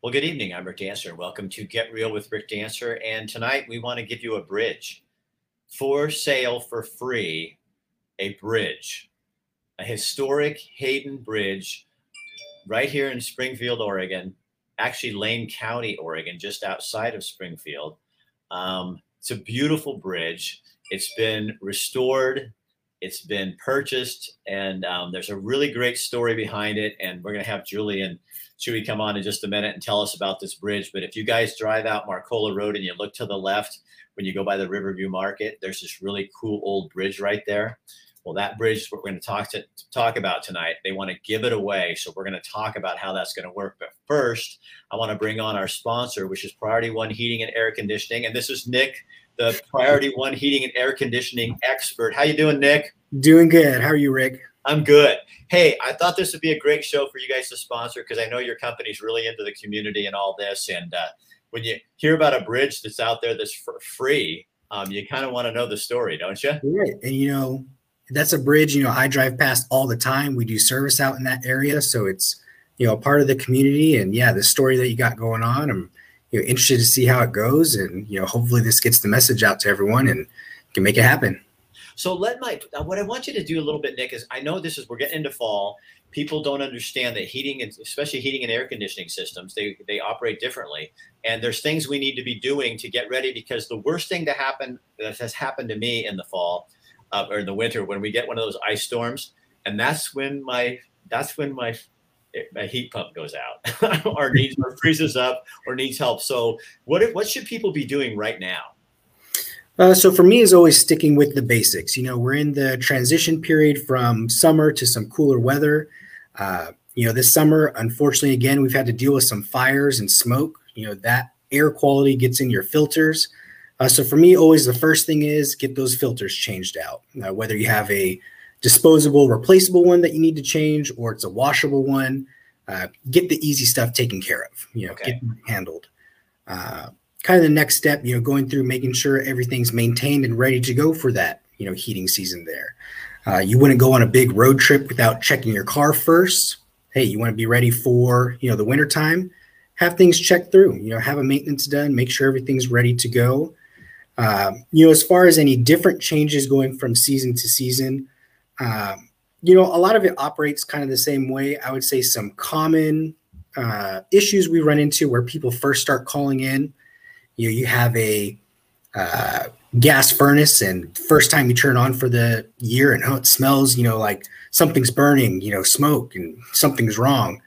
Well, good evening. I'm Rick Dancer. Welcome to Get Real with Rick Dancer. And tonight we want to give you a bridge for sale for free. A bridge, a historic Hayden Bridge right here in Springfield, Oregon, actually Lane County, Oregon, just outside of Springfield. Um, it's a beautiful bridge. It's been restored it's been purchased, and um, there's a really great story behind it. And we're going to have Julie and Chewy come on in just a minute and tell us about this bridge. But if you guys drive out Marcola Road and you look to the left when you go by the Riverview Market, there's this really cool old bridge right there. Well, that bridge is what we're going to talk to talk about tonight. They want to give it away, so we're going to talk about how that's going to work. But first, I want to bring on our sponsor, which is Priority One Heating and Air Conditioning, and this is Nick the Priority One heating and air conditioning expert. How you doing, Nick? Doing good. How are you, Rick? I'm good. Hey, I thought this would be a great show for you guys to sponsor because I know your company's really into the community and all this. And uh, when you hear about a bridge that's out there that's for free, um, you kind of want to know the story, don't you? Right. And you know, that's a bridge. You know, I drive past all the time. We do service out in that area, so it's you know a part of the community. And yeah, the story that you got going on, I'm you know interested to see how it goes, and you know hopefully this gets the message out to everyone and can make it happen. So let my uh, what I want you to do a little bit, Nick, is I know this is we're getting into fall. People don't understand that heating and especially heating and air conditioning systems they they operate differently, and there's things we need to be doing to get ready because the worst thing to happen that has happened to me in the fall uh, or in the winter when we get one of those ice storms, and that's when my that's when my a heat pump goes out or needs or freezes up or needs help. So what if what should people be doing right now? Uh, so for me, is always sticking with the basics. You know, we're in the transition period from summer to some cooler weather. Uh, you know, this summer, unfortunately, again, we've had to deal with some fires and smoke. You know, that air quality gets in your filters. Uh, so for me, always the first thing is get those filters changed out. Uh, whether you have a disposable, replaceable one that you need to change, or it's a washable one. Uh, get the easy stuff taken care of. You know, okay. get handled. Kind of the next step, you know, going through making sure everything's maintained and ready to go for that, you know, heating season. There, uh, you wouldn't go on a big road trip without checking your car first. Hey, you want to be ready for you know the winter time. Have things checked through. You know, have a maintenance done. Make sure everything's ready to go. Um, you know, as far as any different changes going from season to season, um, you know, a lot of it operates kind of the same way. I would say some common uh, issues we run into where people first start calling in. You know, you have a uh, gas furnace, and first time you turn on for the year, and oh, it smells, you know, like something's burning, you know, smoke, and something's wrong.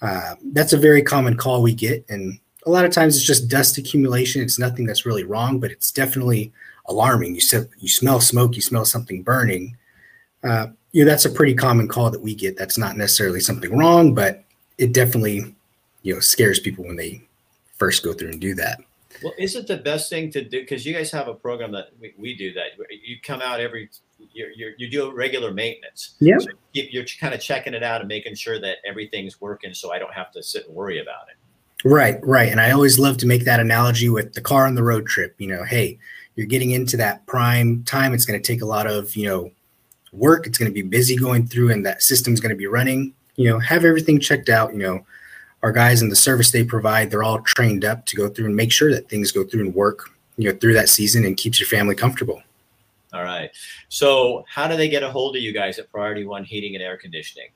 Uh, that's a very common call we get, and a lot of times it's just dust accumulation. It's nothing that's really wrong, but it's definitely alarming. You said you smell smoke, you smell something burning uh, you know, that's a pretty common call that we get. That's not necessarily something wrong, but it definitely, you know, scares people when they first go through and do that. Well, is it the best thing to do? Because you guys have a program that we, we do that. You come out every, you're, you're, you do regular maintenance. Yeah. So you're kind of checking it out and making sure that everything's working so I don't have to sit and worry about it. Right, right. And I always love to make that analogy with the car on the road trip. You know, hey, you're getting into that prime time. It's going to take a lot of, you know, work. It's going to be busy going through, and that system's going to be running. You know, have everything checked out. You know, our guys and the service they provide, they're all trained up to go through and make sure that things go through and work. You know, through that season and keeps your family comfortable. All right. So, how do they get a hold of you guys at Priority One Heating and Air Conditioning?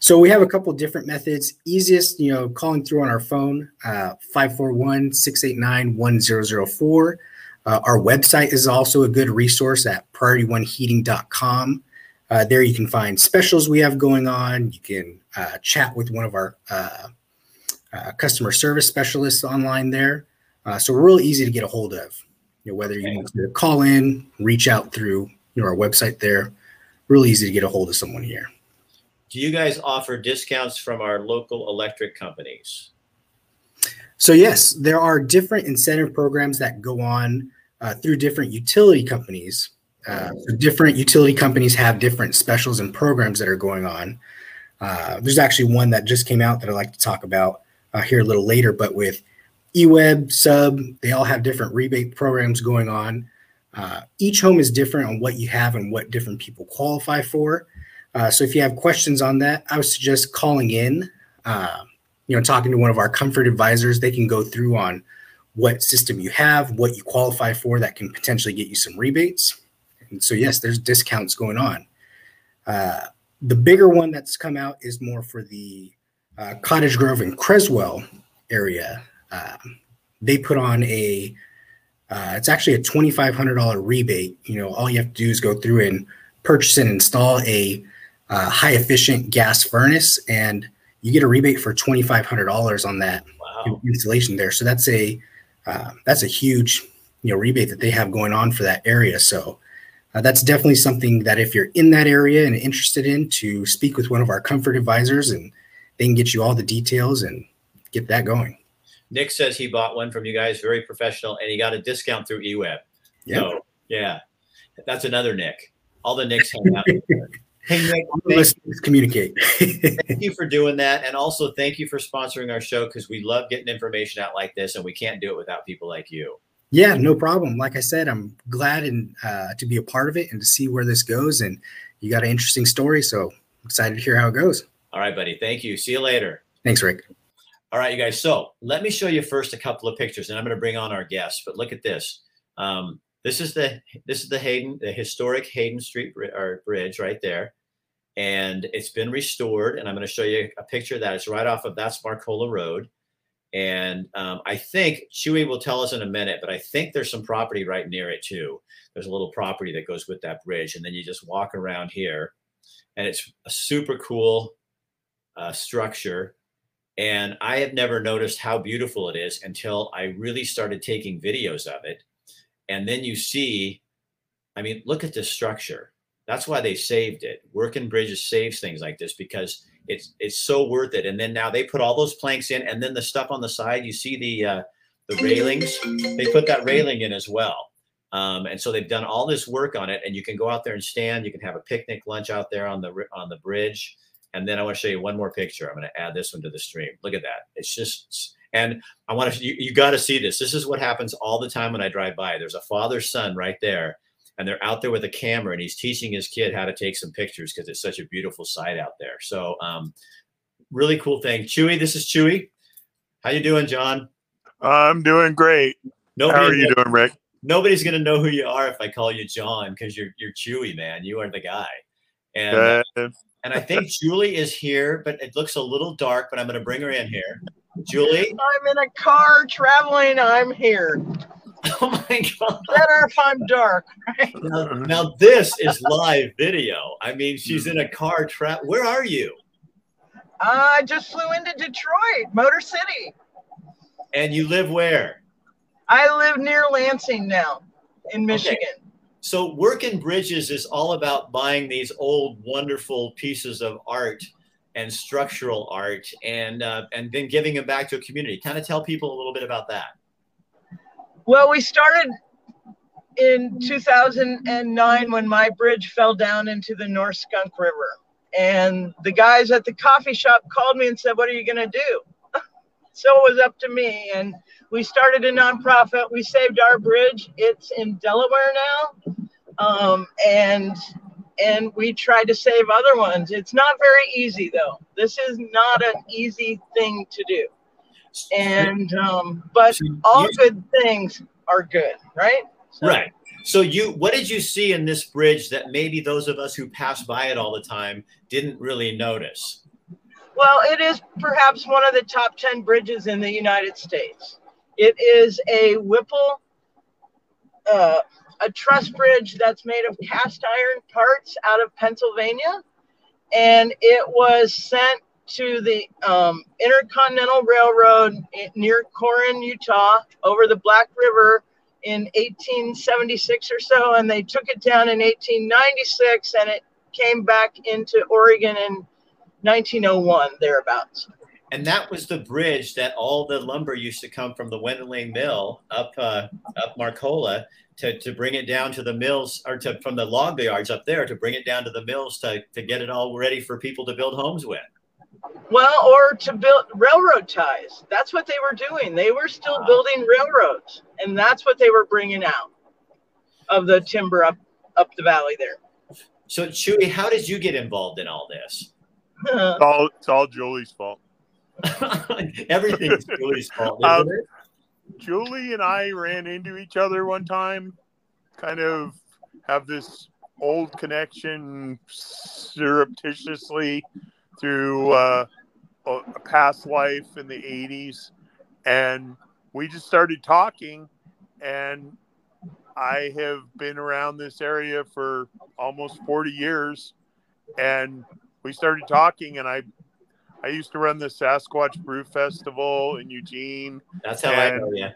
So we have a couple different methods. Easiest, you know, calling through on our phone, uh, 541 689 1004. Uh, our website is also a good resource at priorityoneheating.com. Uh, there you can find specials we have going on. You can uh, chat with one of our uh, uh, customer service specialists online there. Uh, so we're really easy to get a hold of. You know, whether you want to call in, reach out through you know our website there, really easy to get a hold of someone here. Do you guys offer discounts from our local electric companies? So yes, there are different incentive programs that go on uh, through different utility companies. Uh, so different utility companies have different specials and programs that are going on. Uh, there's actually one that just came out that I'd like to talk about uh, here a little later, but with eWeb, Sub, they all have different rebate programs going on. Uh, each home is different on what you have and what different people qualify for. Uh, so if you have questions on that, I would suggest calling in. you know, talking to one of our comfort advisors, they can go through on what system you have, what you qualify for that can potentially get you some rebates. And so, yes, there's discounts going on. The bigger one that's come out is more for the uh, Cottage Grove and Creswell area. Uh, they put on a, uh, it's actually a $2,500 rebate. You know, all you have to do is go through and purchase and install a uh, high efficient gas furnace, and you get a rebate for $2,500 on that wow. installation there. So that's a, uh, that's a huge, you know, rebate that they have going on for that area. So, uh, that's definitely something that if you're in that area and interested in to speak with one of our comfort advisors and they can get you all the details and get that going. Nick says he bought one from you guys, very professional, and he got a discount through eWeb. Yeah. So, yeah, that's another Nick. All the Nicks hang out. hey, Nick, let's communicate. thank you for doing that. And also, thank you for sponsoring our show because we love getting information out like this, and we can't do it without people like you. Yeah, no problem. Like I said, I'm glad and uh, to be a part of it and to see where this goes. And you got an interesting story, so I'm excited to hear how it goes. All right, buddy. Thank you. See you later. Thanks, Rick. All right, you guys. So let me show you first a couple of pictures, and I'm going to bring on our guests. But look at this. Um, this is the this is the Hayden, the historic Hayden Street or bridge right there, and it's been restored. And I'm going to show you a picture that is right off of that's Marcola Road. And um, I think Chewy will tell us in a minute, but I think there's some property right near it too. There's a little property that goes with that bridge. And then you just walk around here and it's a super cool uh, structure. And I have never noticed how beautiful it is until I really started taking videos of it. And then you see, I mean, look at this structure. That's why they saved it. Working Bridges saves things like this because it's it's so worth it. And then now they put all those planks in, and then the stuff on the side. You see the uh, the railings. They put that railing in as well. Um, and so they've done all this work on it, and you can go out there and stand. You can have a picnic lunch out there on the on the bridge. And then I want to show you one more picture. I'm going to add this one to the stream. Look at that. It's just, and I want to, you, you got to see this. This is what happens all the time when I drive by. There's a father son right there and they're out there with a camera and he's teaching his kid how to take some pictures because it's such a beautiful sight out there. So um, really cool thing. Chewy, this is Chewy. How you doing, John? I'm doing great. Nobody how are you doing, Rick? Nobody's gonna know who you are if I call you John because you're you're Chewy, man. You are the guy. And uh, and I think Julie is here, but it looks a little dark. But I'm gonna bring her in here. Julie, I'm in a car traveling. I'm here. Oh my god! Better if I'm dark. Right? Now, now, this is live video. I mean, she's in a car trap. Where are you? I just flew into Detroit, Motor City. And you live where? I live near Lansing now, in Michigan. Okay. So, Working Bridges is all about buying these old, wonderful pieces of art and structural art, and uh, and then giving them back to a community. Kind of tell people a little bit about that. Well, we started in 2009 when my bridge fell down into the North Skunk River. And the guys at the coffee shop called me and said, What are you going to do? so it was up to me. And we started a nonprofit. We saved our bridge. It's in Delaware now. Um, and and we tried to save other ones. It's not very easy though. This is not an easy thing to do and um, but all good things are good, right? So, right. So you, what did you see in this bridge that maybe those of us who pass by it all the time didn't really notice? Well, it is perhaps one of the top 10 bridges in the United States. It is a Whipple, uh, a truss bridge that's made of cast iron parts out of Pennsylvania. And it was sent to the um, Intercontinental Railroad near Corinne, Utah, over the Black River in 1876 or so, and they took it down in 1896, and it came back into Oregon in 1901 thereabouts. And that was the bridge that all the lumber used to come from the Wendling Mill up uh, up Marcola to, to bring it down to the mills or to from the log yards up there to bring it down to the mills to, to get it all ready for people to build homes with. Well, or to build railroad ties. That's what they were doing. They were still wow. building railroads, and that's what they were bringing out of the timber up up the valley there. So, Chewy, how did you get involved in all this? it's all it's all Julie's fault. Everything's Julie's fault, isn't um, it? Julie and I ran into each other one time, kind of have this old connection surreptitiously through uh, a past life in the 80s. And we just started talking. And I have been around this area for almost 40 years. And we started talking, and I I used to run the Sasquatch Brew Festival in Eugene. That's how and, I know you.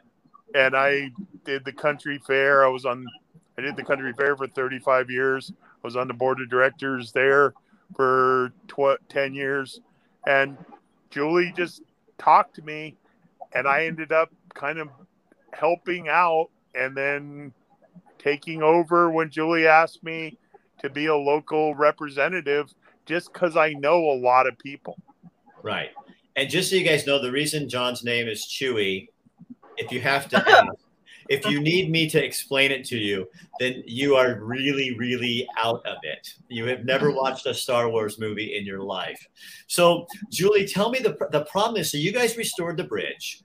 And I did the country fair. I was on I did the country fair for 35 years. I was on the board of directors there for tw- 10 years. And Julie just talked to me, and I ended up kind of helping out and then taking over when Julie asked me to be a local representative just because I know a lot of people. Right. And just so you guys know, the reason John's name is Chewy, if you have to ask, if you need me to explain it to you, then you are really, really out of it. You have never mm-hmm. watched a Star Wars movie in your life. So, Julie, tell me the the problem is. So, you guys restored the bridge,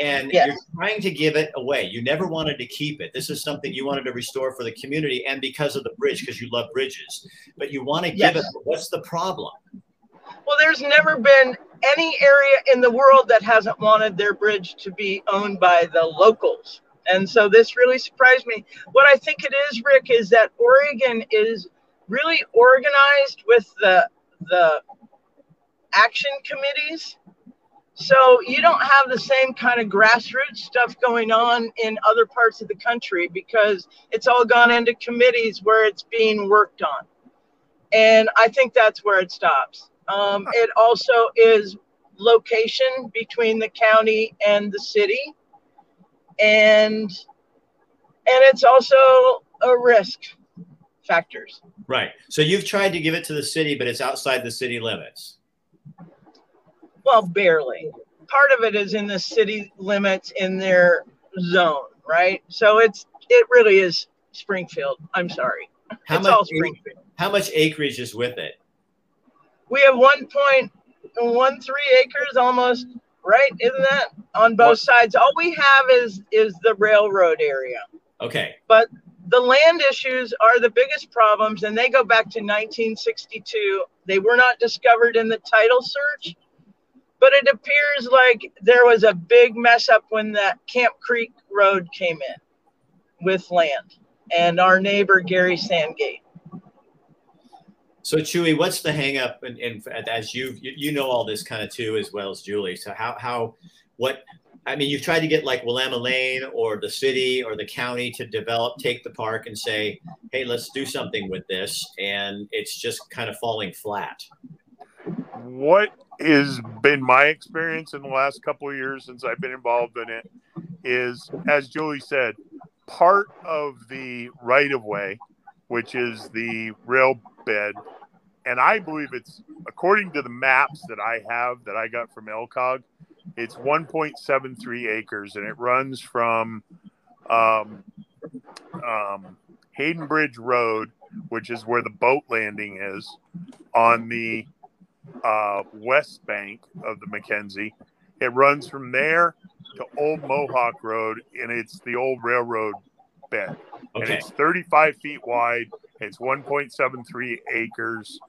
and yes. you're trying to give it away. You never wanted to keep it. This is something you wanted to restore for the community, and because of the bridge, because you love bridges. But you want to give yes. it. What's the problem? Well, there's never been any area in the world that hasn't wanted their bridge to be owned by the locals. And so this really surprised me. What I think it is, Rick, is that Oregon is really organized with the the action committees. So you don't have the same kind of grassroots stuff going on in other parts of the country because it's all gone into committees where it's being worked on. And I think that's where it stops. Um, it also is location between the county and the city and and it's also a risk factors. Right. So you've tried to give it to the city, but it's outside the city limits. Well, barely. Part of it is in the city limits in their zone, right? So it's it really is Springfield. I'm sorry. How it's much, all Springfield. How much acreage is with it? We have 1.13 acres almost right? Isn't that on both what? sides? All we have is is the railroad area. Okay. But the land issues are the biggest problems, and they go back to 1962. They were not discovered in the title search, but it appears like there was a big mess up when that Camp Creek Road came in with land, and our neighbor Gary Sandgate so Chewy, what's the hangup? And, and as you you know all this kind of too, as well as Julie. So how how what I mean, you've tried to get like Willamalane or the city or the county to develop, take the park and say, hey, let's do something with this. And it's just kind of falling flat. What has been my experience in the last couple of years since I've been involved in it is, as Julie said, part of the right of way, which is the rail bed and I believe it's according to the maps that I have that I got from LCOG, it's 1.73 acres, and it runs from um, um, Hayden Bridge Road, which is where the boat landing is, on the uh, west bank of the McKenzie. It runs from there to Old Mohawk Road, and it's the old railroad bed. Okay. And it's 35 feet wide. It's 1.73 acres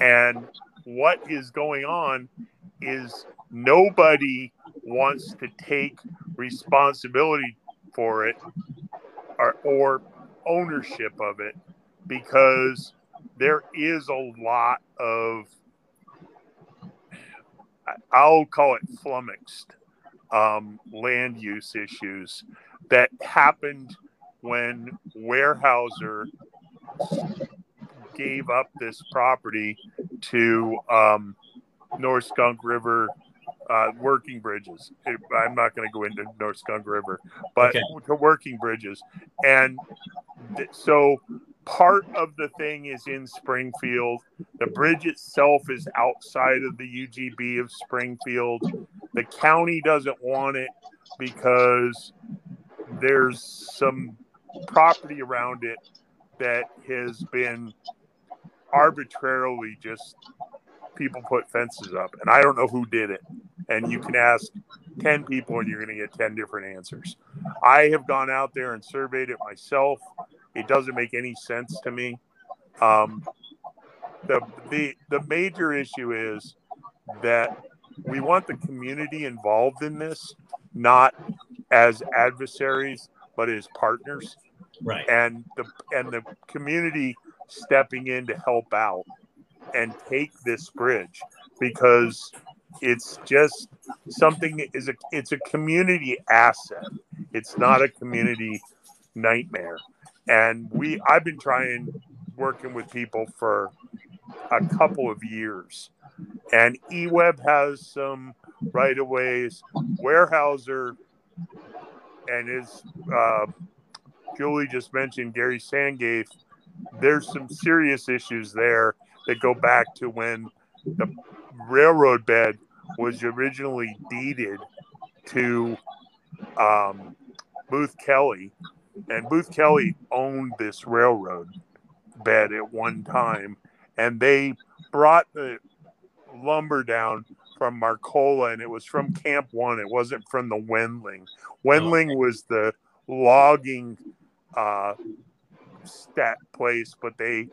and what is going on is nobody wants to take responsibility for it or, or ownership of it because there is a lot of I'll call it flummoxed um, land use issues that happened when Weyerhaeuser gave up this property to um, North Skunk River uh, working bridges. I'm not going to go into North Skunk River, but okay. to working bridges. And th- so part of the thing is in Springfield. The bridge itself is outside of the UGB of Springfield. The county doesn't want it because there's some property around it that has been arbitrarily just people put fences up, and I don't know who did it. and you can ask 10 people and you're going to get 10 different answers. I have gone out there and surveyed it myself. It doesn't make any sense to me. Um, the, the, the major issue is that we want the community involved in this, not as adversaries, but as partners. Right. And the and the community stepping in to help out and take this bridge because it's just something is a it's a community asset. It's not a community nightmare. And we I've been trying working with people for a couple of years. And eWeb has some right of ways. Weyerhaeuser and his uh, Julie just mentioned Gary Sangaith. There's some serious issues there that go back to when the railroad bed was originally deeded to um, Booth Kelly, and Booth Kelly owned this railroad bed at one time, and they brought the lumber down from Marcola, and it was from Camp One. It wasn't from the Wendling. Wendling was the logging uh, stat place, but they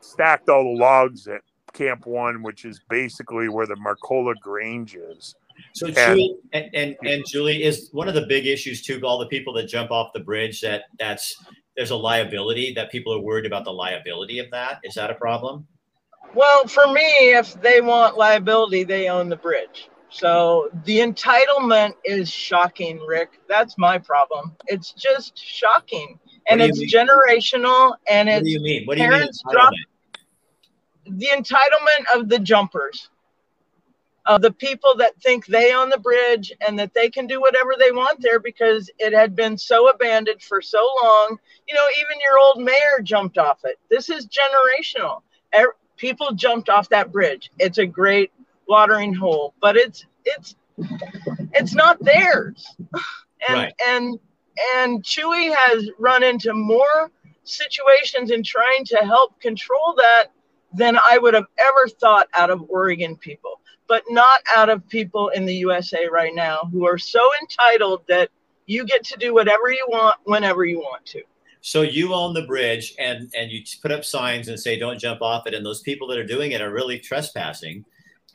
stacked all the logs at Camp One, which is basically where the Marcola Grange is. So, and, Julie, and, and, and Julie is one of the big issues too. All the people that jump off the bridge that that's there's a liability that people are worried about the liability of that. Is that a problem? Well, for me, if they want liability, they own the bridge. So the entitlement is shocking, Rick. That's my problem. It's just shocking. And it's mean? generational and it's what do you mean? What do you mean? Drop, the entitlement of the jumpers, of the people that think they own the bridge and that they can do whatever they want there because it had been so abandoned for so long. You know, even your old mayor jumped off it. This is generational. People jumped off that bridge. It's a great watering hole, but it's it's it's not theirs. And right. and and Chewy has run into more situations in trying to help control that than I would have ever thought out of Oregon people, but not out of people in the USA right now who are so entitled that you get to do whatever you want whenever you want to. So you own the bridge and and you put up signs and say don't jump off it and those people that are doing it are really trespassing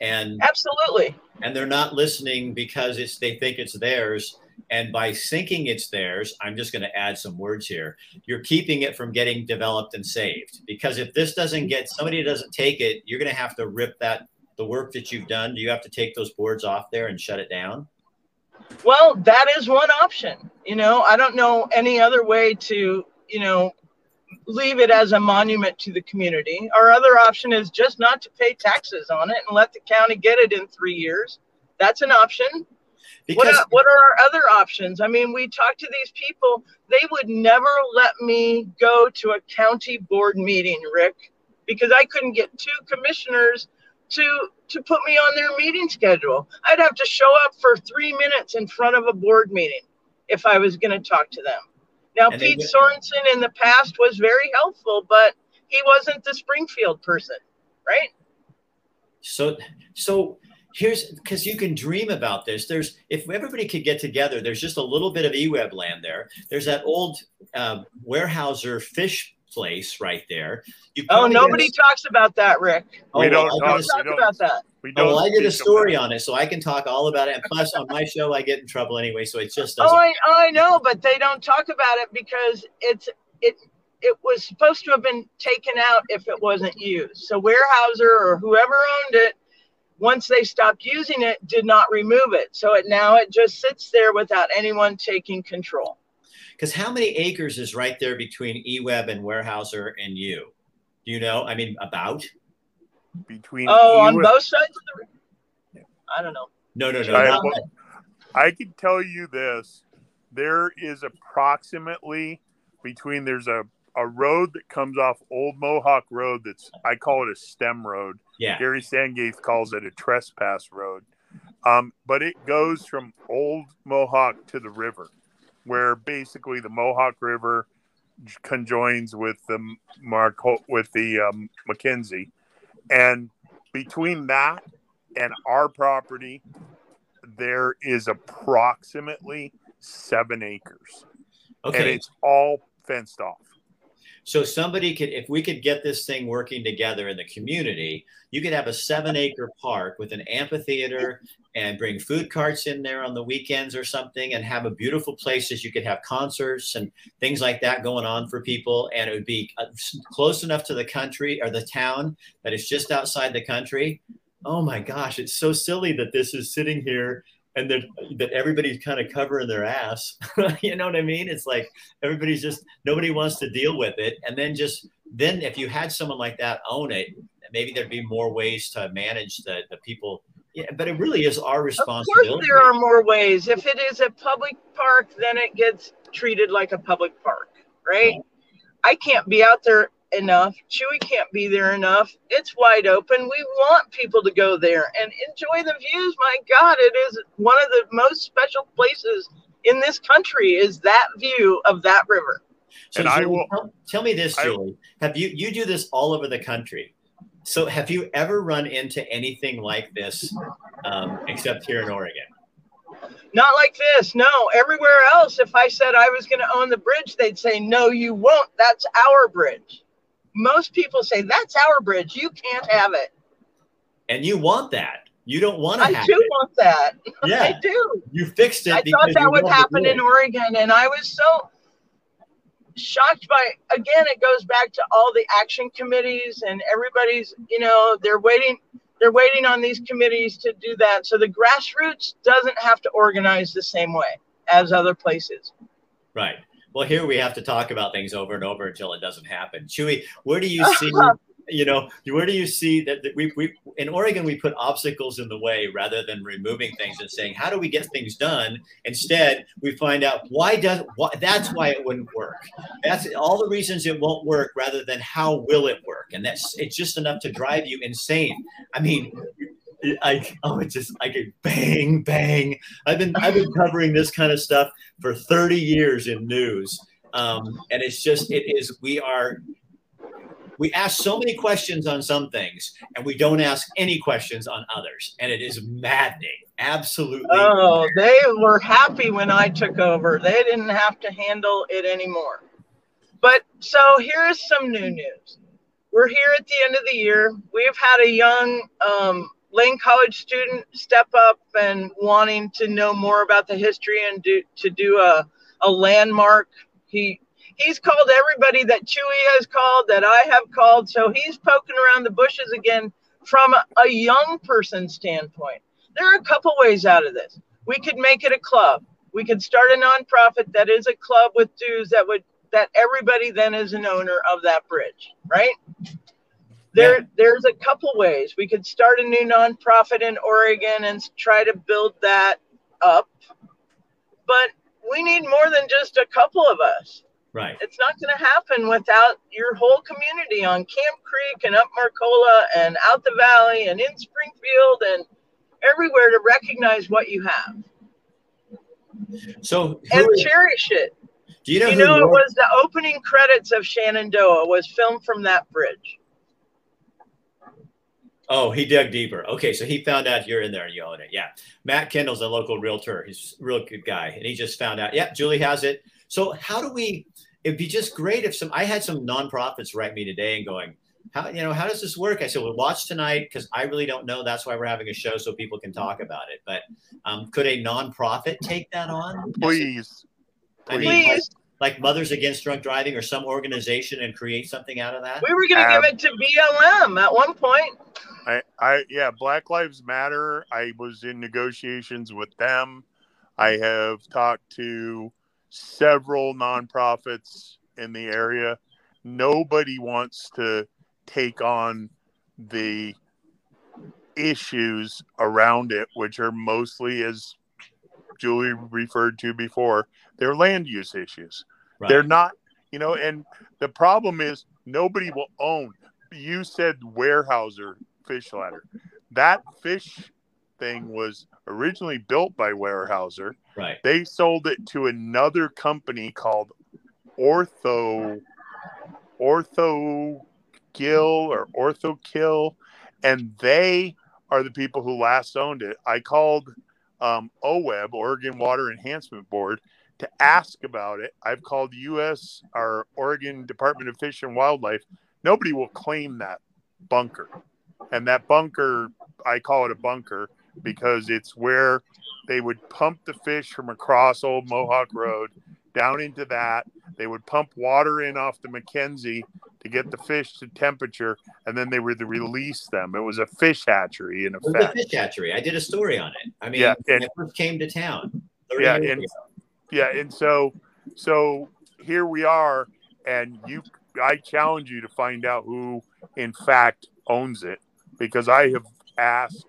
and Absolutely. And they're not listening because it's they think it's theirs and by thinking it's theirs, I'm just going to add some words here. You're keeping it from getting developed and saved. Because if this doesn't get somebody doesn't take it, you're going to have to rip that the work that you've done. Do you have to take those boards off there and shut it down? Well, that is one option. You know, I don't know any other way to, you know, leave it as a monument to the community. Our other option is just not to pay taxes on it and let the county get it in three years. That's an option. Because what are, what are our other options? I mean, we talked to these people. They would never let me go to a county board meeting, Rick, because I couldn't get two commissioners to to put me on their meeting schedule. I'd have to show up for three minutes in front of a board meeting if I was going to talk to them. Now, and Pete Sorenson in the past was very helpful, but he wasn't the Springfield person, right? So, so here's because you can dream about this. There's if everybody could get together, there's just a little bit of eWeb land there. There's that old uh, Weyerhaeuser fish place right there. oh, nobody talks about that, Rick. Oh, we don't, talk, talk about that. We oh, don't. Oh, well, I did a story on it, so I can talk all about it. And plus, on my show, I get in trouble anyway, so it just oh, doesn't. Oh, I, oh, I know, but they don't talk about it because it's it it was supposed to have been taken out if it wasn't used. So Weyerhaeuser or whoever owned it once they stopped using it, did not remove it. So it now it just sits there without anyone taking control. Because how many acres is right there between eWeb and Weyerhaeuser and you? Do you know? I mean, about between oh, on both sides of the. River? I don't know. No, no, no. I, well, I can tell you this: there is approximately between there's a a road that comes off Old Mohawk Road. That's I call it a stem road yeah. Gary Sangaith calls it a trespass road. Um, but it goes from Old Mohawk to the river, where basically the Mohawk River conjoins with the Mark with the um, McKenzie, and between that and our property, there is approximately seven acres, and Okay. it's all fenced off. So somebody could, if we could get this thing working together in the community, you could have a seven acre park with an amphitheater and bring food carts in there on the weekends or something and have a beautiful place places. You could have concerts and things like that going on for people. And it would be uh, close enough to the country or the town that it's just outside the country. Oh my gosh, it's so silly that this is sitting here and that, that everybody's kind of covering their ass. you know what I mean? It's like everybody's just nobody wants to deal with it and then just then if you had someone like that own it maybe there'd be more ways to manage the, the people yeah but it really is our responsibility. Of course, there are more ways. If it is a public park, then it gets treated like a public park, right? I can't be out there enough. Chewy can't be there enough. It's wide open. We want people to go there and enjoy the views. My God, it is one of the most special places in this country is that view of that river. so And I will- tell, tell me this I- julie have you you do this all over the country so have you ever run into anything like this um, except here in oregon Not like this. No, everywhere else, if I said I was going to own the bridge, they'd say, no, you won't. That's our bridge. Most people say, that's our bridge. You can't have it. and you want that you don't want to I do it want that. Yeah, I do. you fixed it I because thought that would happen in. Oregon. And I was so shocked by, again, it goes back to all the action committees and everybody's, you know, they're waiting. They're waiting on these committees to do that. So the grassroots doesn't have to organize the same way as other places. Right. Well, here we have to talk about things over and over until it doesn't happen. Chewy, where do you see, you know, where do you see that, that we, we, in Oregon, we put obstacles in the way rather than removing things and saying, how do we get things done? Instead, we find out why does, why, that's why it wouldn't work. That's all the reasons it won't work rather than how will it work. And that's, it's just enough to drive you insane. I mean, I, oh, it just, I get bang, bang. I've been, I've been covering this kind of stuff for 30 years in news. Um, and it's just, it is, we are, we ask so many questions on some things and we don't ask any questions on others. And it is maddening. Absolutely. Oh, they were happy when I took over. They didn't have to handle it anymore. But so here's some new news. We're here at the end of the year. We've had a young um, Lane College student step up and wanting to know more about the history and do to do a, a landmark. He he's called everybody that Chewy has called, that I have called. So he's poking around the bushes again from a, young person standpoint. There are a couple ways out of this. We could make it a club. We could start a nonprofit that is a club with dues that would that everybody then is an owner of that bridge, right? There, Yeah. there's a couple ways. We could start a new nonprofit in Oregon and try to build that up. But we need more than just a couple of us right. it's not going to happen without your whole community on Camp Creek and up Marcola and out the valley and in Springfield and everywhere to recognize what you have So, and is- cherish it. do you know, You know, it was the opening credits of Shenandoah was filmed from that bridge. Oh, he dug deeper. Okay, so he found out you're in there and you own it. Yeah. Matt Kendall's a local realtor. He's a real good guy. And he just found out, yep, Julie has it. So how do we it'd be just great if some I had some nonprofits write me today and going, how you know, how does this work? I said, well, watch tonight because I really don't know. That's why we're having a show so people can talk about it. But um, could a nonprofit take that on? Please. I mean, like, Please, like Mothers Against Drunk Driving or some organization and create something out of that? we were going to Um, give it to BLM at one point. I, I, yeah, Black Lives Matter. I was in negotiations with them. I have talked to several nonprofits in the area. Nobody wants to take on the issues around it, which are mostly, as Julie referred to before, they're land use issues. Right. They're not, you know, and the problem is nobody will own. You said Weyerhaeuser fish ladder. That fish thing was originally built by Weyerhaeuser. right. They sold it to another company called Ortho Ortho Gill or Ortho Kill, and they are the people who last owned it. I called um, OWEB, Oregon Water Enhancement Board, to ask about it. I've called U.S. our Oregon Department of Fish and Wildlife. Nobody will claim that bunker, and that bunker, I call it a bunker because it's where they would pump the fish from across Old Mohawk Road down into that. They would pump water in off the McKenzie to get the fish to temperature, and then they would release them. It was a fish hatchery in effect. It was a fish hatchery. I did a story on it. I mean, yeah, and, I first came to town. Yeah, and yeah, and so so here we are, and you. I challenge you to find out who, in fact, owns it, because I have asked.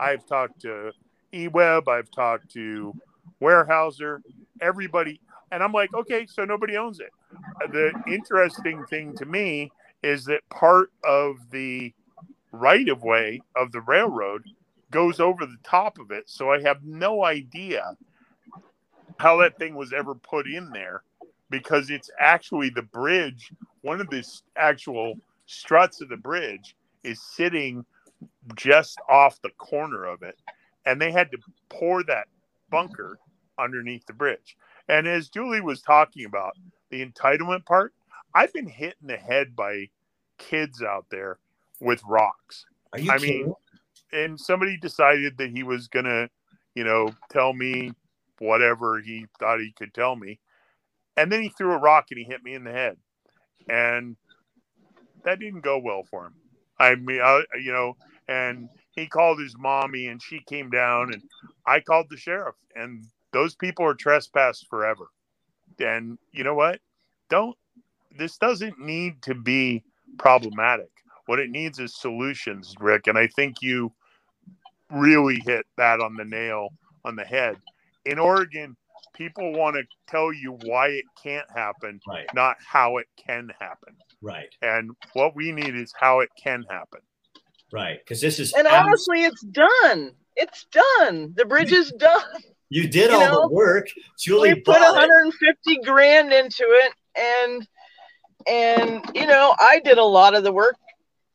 I've talked to eWeb. I've talked to Weyerhaeuser. Everybody and I'm like, okay, so nobody owns it. The interesting thing to me is that part of the right of way of the railroad goes over the top of it. So I have no idea how that thing was ever put in there because it's actually the bridge. One of the actual struts of the bridge is sitting just off the corner of it. And they had to pour that bunker underneath the bridge. And as Julie was talking about the entitlement part, I've been hit in the head by kids out there with rocks. I kidding? mean, and somebody decided that he was gonna, you know, tell me whatever he thought he could tell me, and then he threw a rock and he hit me in the head, and that didn't go well for him. I mean, I, you know, and he called his mommy, and she came down, and I called the sheriff, and those people are trespassed forever. And you know what? Don't this doesn't need to be problematic. What it needs is solutions, Rick. And I think you really hit that on the nail on the head. In Oregon, people want to tell you why it can't happen, right. not how it can happen. Right. And what we need is how it can happen. Right. Because this is. And honestly, it's done. It's done. The bridge is done. You did you all know, the work. Julie we put 150 it. grand into it, and and you know I did a lot of the work.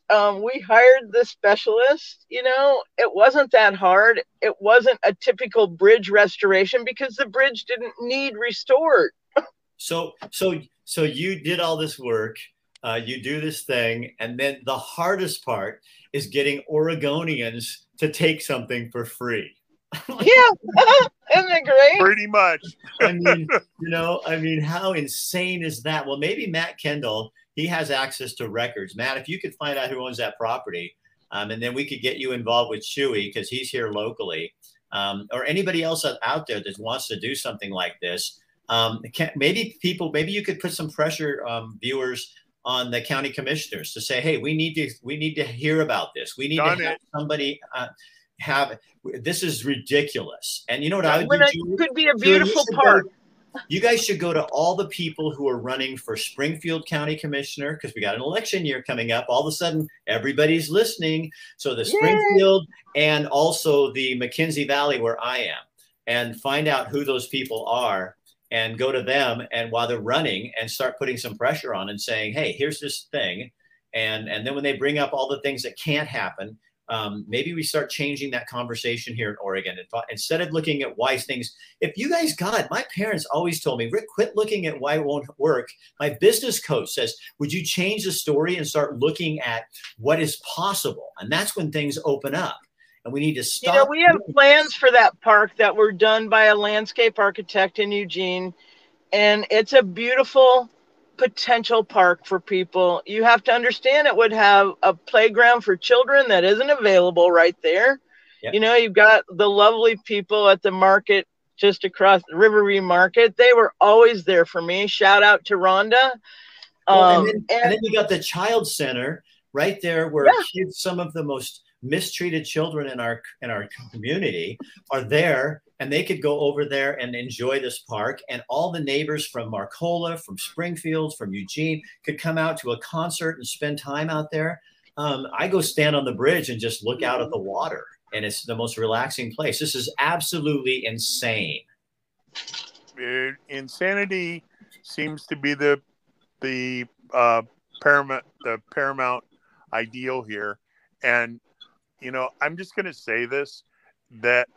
Um, we hired the specialist. You know, it wasn't that hard. It wasn't a typical bridge restoration because the bridge didn't need restored. so so so you did all this work. Uh, you do this thing, and then the hardest part is getting Oregonians to take something for free. yeah, isn't it great? Pretty much. I mean, you know, I mean, how insane is that? Well, maybe Matt Kendall, he has access to records. Matt, if you could find out who owns that property, um, and then we could get you involved with Chewy because he's here locally, um, or anybody else out there that wants to do something like this. Um, can, maybe people, maybe you could put some pressure, um, viewers, on the county commissioners to say, "Hey, we need to, we need to hear about this. We need to have it. somebody." Uh, have this is ridiculous. And you know what I would do? Could be a beautiful park. you guys should go to all the people who are running for Springfield County Commissioner because we got an election year coming up. All of a sudden, everybody's listening. So the Yay. Springfield and also the McKenzie Valley, where I am, and find out who those people are and go to them and while they're running and start putting some pressure on and saying, hey, here's this thing. And, and then when they bring up all the things that can't happen, um, maybe we start changing that conversation here in Oregon. Instead of looking at why things, if you guys it, my parents always told me, Rick, quit looking at why it won't work. My business coach says, would you change the story and start looking at what is possible? And that's when things open up. And we need to stop. You know, we have plans for that park that were done by a landscape architect in Eugene. And it's a beautiful potential park for people. You have to understand it would have a playground for children that isn't available right there. Yep. You know, you've got the lovely people at the market just across the Riverview Market. They were always there for me. Shout out to Rhonda. Well, um, and, then, and, and, then, you got the child center right there where yeah. kids, some of the most mistreated children in our in our community are there and they could go over there and enjoy this park and all the neighbors from marcola from springfield from eugene could come out to a concert and spend time out there. Um, i go stand on the bridge and just look out at the water and it's the most relaxing place. This is absolutely insane. Insanity seems to be the the uh, paramount the paramount ideal here. And you know, I'm just going to say this that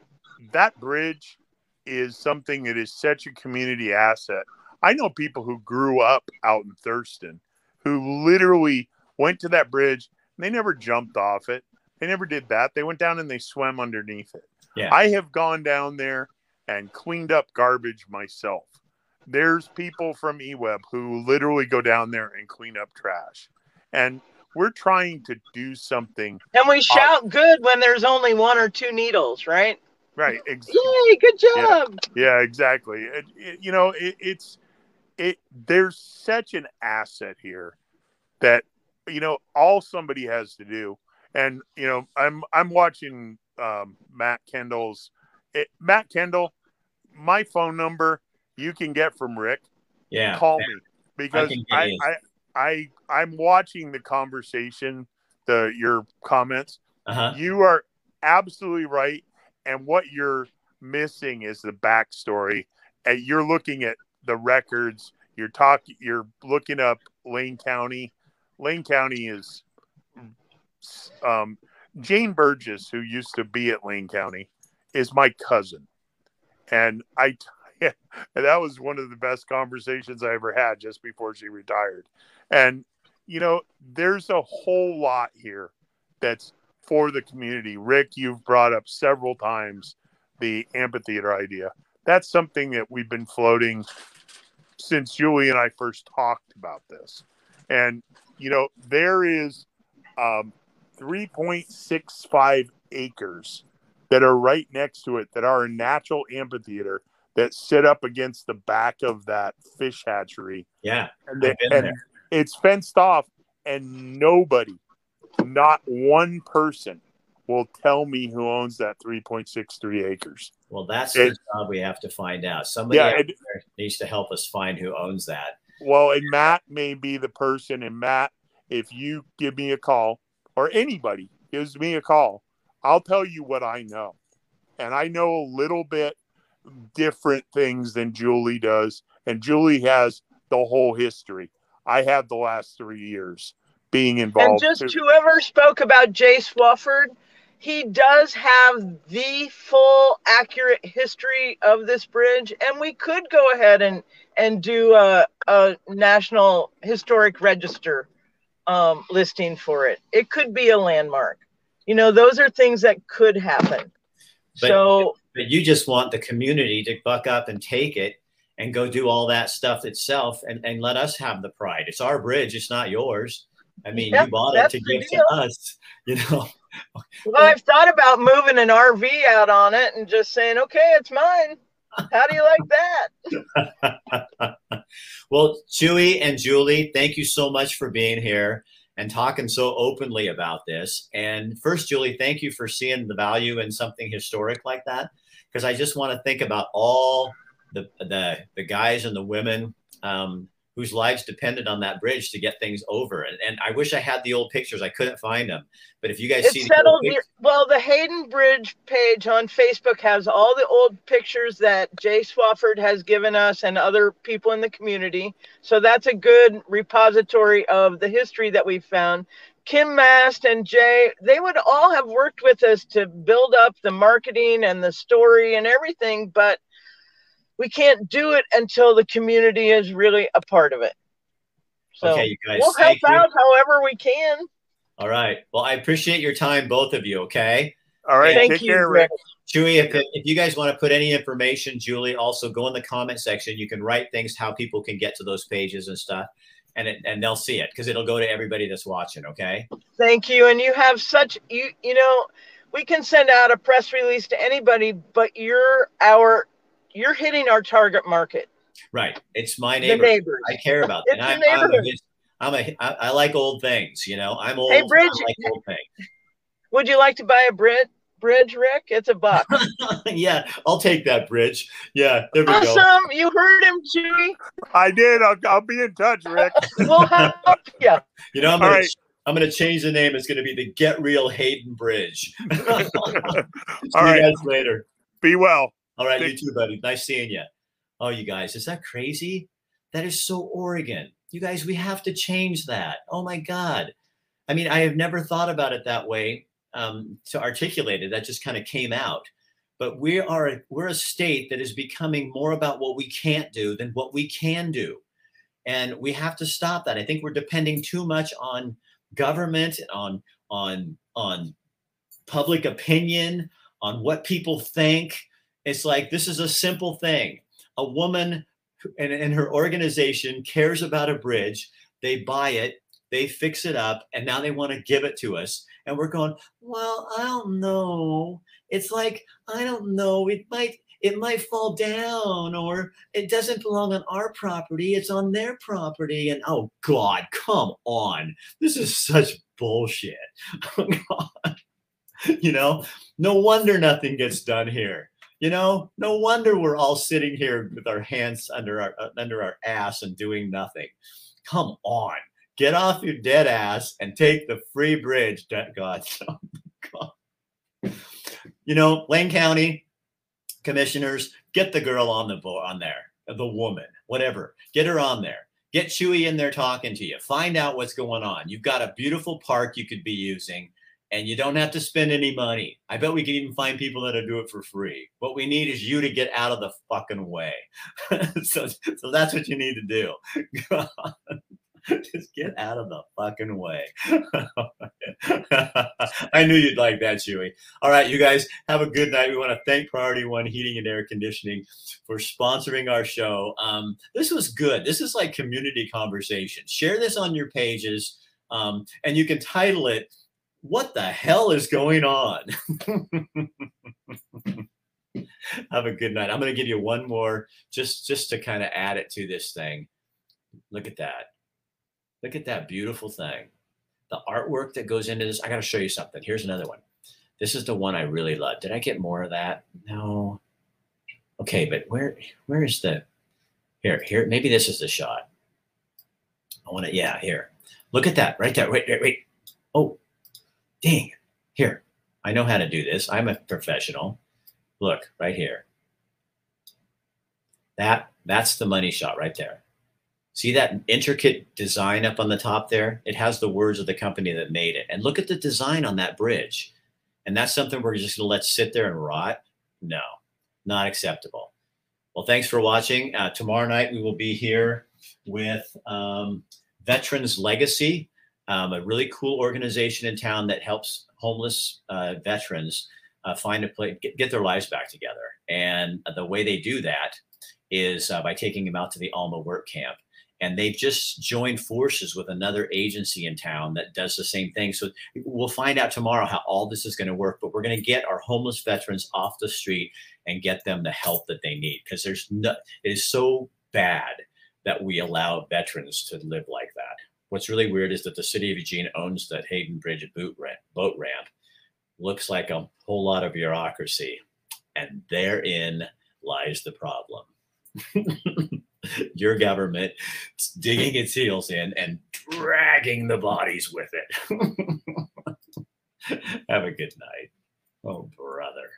that bridge is something that is such a community asset. I know people who grew up out in Thurston who literally went to that bridge and they never jumped off it. They never did that. They went down and they swam underneath it. Yeah. I have gone down there and cleaned up garbage myself. There's people from eWeb who literally go down there and clean up trash. And we're trying to do something. And we shout good when there's only one or two needles, right? Right. Ex- Yay, good job. yeah, exactly. It, it- you know, it, it's it. There's such an asset here that you know all somebody has to do. And you know, I'm I'm watching um, Matt Kendall's. It, Matt Kendall, my phone number you can get from Rick. Yeah. Call me because can get I, his. I I I'm watching the conversation, the your comments. Uh-huh. You are absolutely right. And what you're missing is the backstory. And you're looking at the records. You're talking. You're looking up Lane County. Lane County is um, Jane Burgess, who used to be at Lane County, is my cousin, and I. And that was one of the best conversations I ever had just before she retired. And you know, there's a whole lot here that's for the community. Rick, you've brought up several times the amphitheater idea. That's something that we've been floating since Julie and I first talked about this. And, you know, there is um, 3.65 acres that are right next to it that are a natural amphitheater that sit up against the back of that fish hatchery. Yeah. And, they, and there. It's fenced off, and nobody, not one person, will tell me who owns that 3.63 acres. Well, that's It- the job we have to find out. Somebody Yeah, it- needs to help us find who owns that. Well, and Matt may be the person. And Matt, if you give me a call or anybody gives me a call, I'll tell you what I know. And I know a little bit different things than Julie does. And Julie has the whole history. I had the last three years being involved. And just too. whoever spoke about Jay Swafford, he does have the full accurate history of this bridge, and we could go ahead and and do a, a national historic register um, listing for it. It could be a landmark. You know, those are things that could happen. But- so But you just want the community to buck up and take it and go do all that stuff itself and, and let us have the pride. It's our bridge, it's not yours. I mean, Yep, you bought it to give deal. to us, you know. well, I've thought about moving an RV out on it and just saying, okay, it's mine. How do you like that? well, Chewy and Julie, thank you so much for being here and talking so openly about this. And first, Julie, thank you for seeing the value in something historic like that. Because I just want to think about all the the the guys and the women um, whose lives depended on that bridge to get things over. And, and I wish I had the old pictures. I couldn't find them. But if you guys see It's the old settled. pic- Well, the Hayden Bridge page on Facebook has all the old pictures that Jay Swafford has given us and other people in the community. So that's a good repository of the history that we found. Kim Mast and Jay, they would all have worked with us to build up the marketing and the story and everything, but we can't do it until the community is really a part of it. So okay, you guys, we'll help thank you. out however we can. All right. Well, I appreciate your time, both of you. Okay. All right. Thank take you, care, Rick. Rick. Chewy, if, if you guys want to put any information, Julie, also go in the comment section. You can write things how people can get to those pages and stuff, and it, and they'll see it because it'll go to everybody that's watching. Okay. Thank you. And you have such you you know, we can send out a press release to anybody, but you're our you're hitting our target market, Right. It's my the neighbor. neighbors. I care about It's that. I'm, I'm, a, neighborhood. bit- I'm a, I, I like old things. You know, I'm old. Hey, Bridge. I like old things. Would you like to buy a bridge, bridge, Rick? It's a buck. yeah, I'll take that bridge. Yeah, there we go. awesome. You heard him, Chewy. I did. I'll, I'll be in touch, Rick. We'll help you. You know, I'm All gonna, right. I'm gonna change the name. It's gonna be the Get Real Hayden Bridge. See All you guys later. Be well. All right, you too, buddy. Nice seeing you. Oh, you guys, is that crazy? That is so Oregon. You guys, we have to change that. Oh my God. I mean, I have never thought about it that way. um, to articulate it. That just kind of came out. But we are we're a state that is becoming more about what we can't do than what we can do, and we have to stop that. I think we're depending too much on government, on on on public opinion, on what people think. It's like this is a simple thing. A woman and, and her organization cares about a bridge. They buy it, they fix it up, and now they want to give it to us. And we're going, well, I don't know. It's like, I don't know. It might it might fall down or it doesn't belong on our property it's on their property and oh god come on this is such bullshit oh, you know no wonder nothing gets done here you know no wonder we're all sitting here with our hands under our uh, under our ass and doing nothing. Come on. Get off your dead ass and take the free bridge god, god. you know lane county commissioners get the girl on the board on there the woman whatever. Get her on there. Get chewy in there talking to you. Find out what's going on. You've got a beautiful park you could be using and you don't have to spend any money. I bet we can even find people that'll do it for free. What we need is you to get out of the fucking way. so, so that's what you need to do. Just get out of the fucking way. I knew you'd like that, Chewy. All right, you guys have a good night. We want to thank Priority One Heating and Air Conditioning for sponsoring our show. Um, this was good. This is like community conversation. Share this on your pages, um, and you can title it what the hell is going on? Have a good night. I'm going to give you one more just just to kind of add it to this thing. Look at that. Look at that beautiful thing. The artwork that goes into this. I got to show you something. Here's another one. This is the one I really love. Did I get more of that? No. Okay, but where where is the here here maybe this is the shot. I want to yeah, here. Look at that right there. Wait, wait, wait. Oh, dang, here, I know how to do this. I'm a professional. Look right here. That that's the money shot right there. See that intricate design up on the top there? It has the words of the company that made it. And look at the design on that bridge. And that's something we're just going to let sit there and rot? No, not acceptable. Well, thanks for watching. Uh, tomorrow night, we will be here with um, Veterans Legacy um, a really cool organization in town that helps homeless uh, veterans uh, find a place, get, get, their lives back together. And the way they do that is uh, by taking them out to the Alma Work Camp. And they've just joined forces with another agency in town that does the same thing. So we'll find out tomorrow how all this is going to work. But we're going to get our homeless veterans off the street and get them the help that they need because there's no, it is so bad that we allow veterans to live like that. What's really weird is that the city of Eugene owns that Hayden Bridge boat ramp. Boat ramp. Looks like a whole lot of bureaucracy, and therein lies the problem. Your government digging its heels in and dragging the bodies with it. Have a good night. Oh, brother.